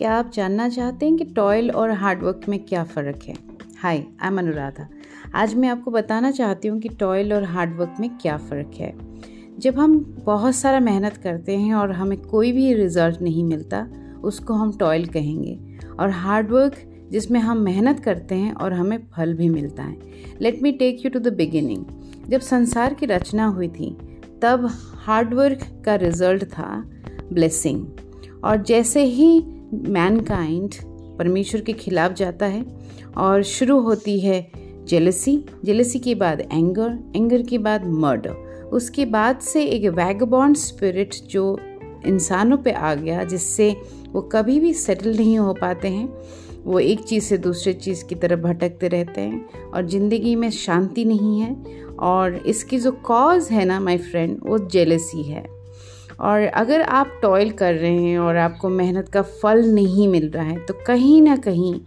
क्या आप जानना चाहते हैं कि टॉयल और हार्डवर्क में क्या फ़र्क है? हाय आई एम अनुराधा आज मैं आपको बताना चाहती हूँ कि टॉयल और हार्डवर्क में क्या फ़र्क है। जब हम बहुत सारा मेहनत करते हैं और हमें कोई भी रिज़ल्ट नहीं मिलता, उसको हम टॉयल कहेंगे। और हार्डवर्क, जिसमें हम मेहनत करते हैं और हमें फल भी मिलता है। Let me take you to the beginning जब संसार की रचना हुई थी, तब हार्डवर्क का रिज़ल्ट था ब्लेसिंग। और जैसे ही मैनकाइंड परमेश्वर के खिलाफ जाता है और शुरू होती है जेलसी जेलसी के बाद एंगर एंगर के बाद मर्डर उसके बाद से एक वैगबॉन्ड स्पिरिट जो इंसानों पे आ गया, जिससे वो कभी भी सेटल नहीं हो पाते हैं। वो एक चीज़ से दूसरे चीज़ की तरफ़ भटकते रहते हैं और ज़िंदगी में शांति नहीं है। और इसकी जो कॉज है ना माय फ्रेंड वो जेलसी है। और अगर आप टॉयल कर रहे हैं और आपको मेहनत का फल नहीं मिल रहा है तो कहीं ना कहीं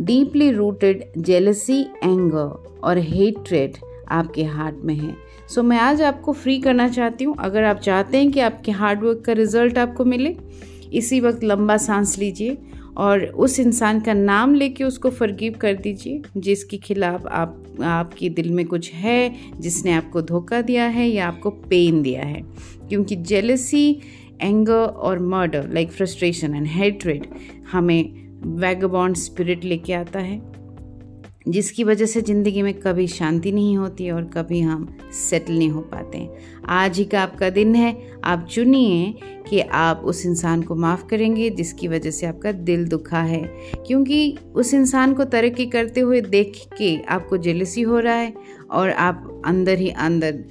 डीपली रूटेड जेलसी एंगर और हेट्रेड आपके हार्ट में है। सो so, मैं आज आपको फ्री करना चाहती हूँ। अगर आप चाहते हैं कि आपके हार्डवर्क का रिज़ल्ट आपको मिले इसी वक्त लंबा सांस लीजिए और उस इंसान का नाम लेके उसको फर्गीव कर दीजिए, जिसके खिलाफ आप, आपके दिल में कुछ है, जिसने आपको धोखा दिया है या आपको पेन दिया है। क्योंकि जेलसी एंगर और murder like frustration and hatred हमें वैगबॉन्ड स्पिरिट लेके आता है। जिसकी वजह से ज़िंदगी में कभी शांति नहीं होती और कभी हम सेटल नहीं हो पाते आज ही का आपका दिन है। आप चुनिए कि आप उस इंसान को माफ़ करेंगे जिसकी वजह से आपका दिल दुखा है। क्योंकि उस इंसान को तरक्की करते हुए देख के आपको जेलसी हो रहा है और आप अंदर ही अंदर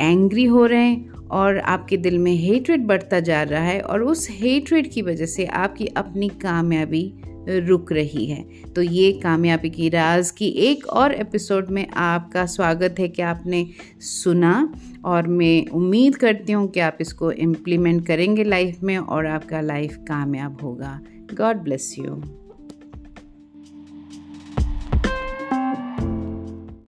एंग्री हो रहे हैं और आपके दिल में हेटरेट बढ़ता जा रहा है और उस हेटरेट की वजह से आपकी अपनी कामयाबी रुक रही है। तो ये कामयाबी की राज की एक और एपिसोड में आपका स्वागत है कि आपने सुना और मैं उम्मीद करती हूँ कि आप इसको इम्प्लीमेंट करेंगे लाइफ में और आपका लाइफ कामयाब होगा। God bless you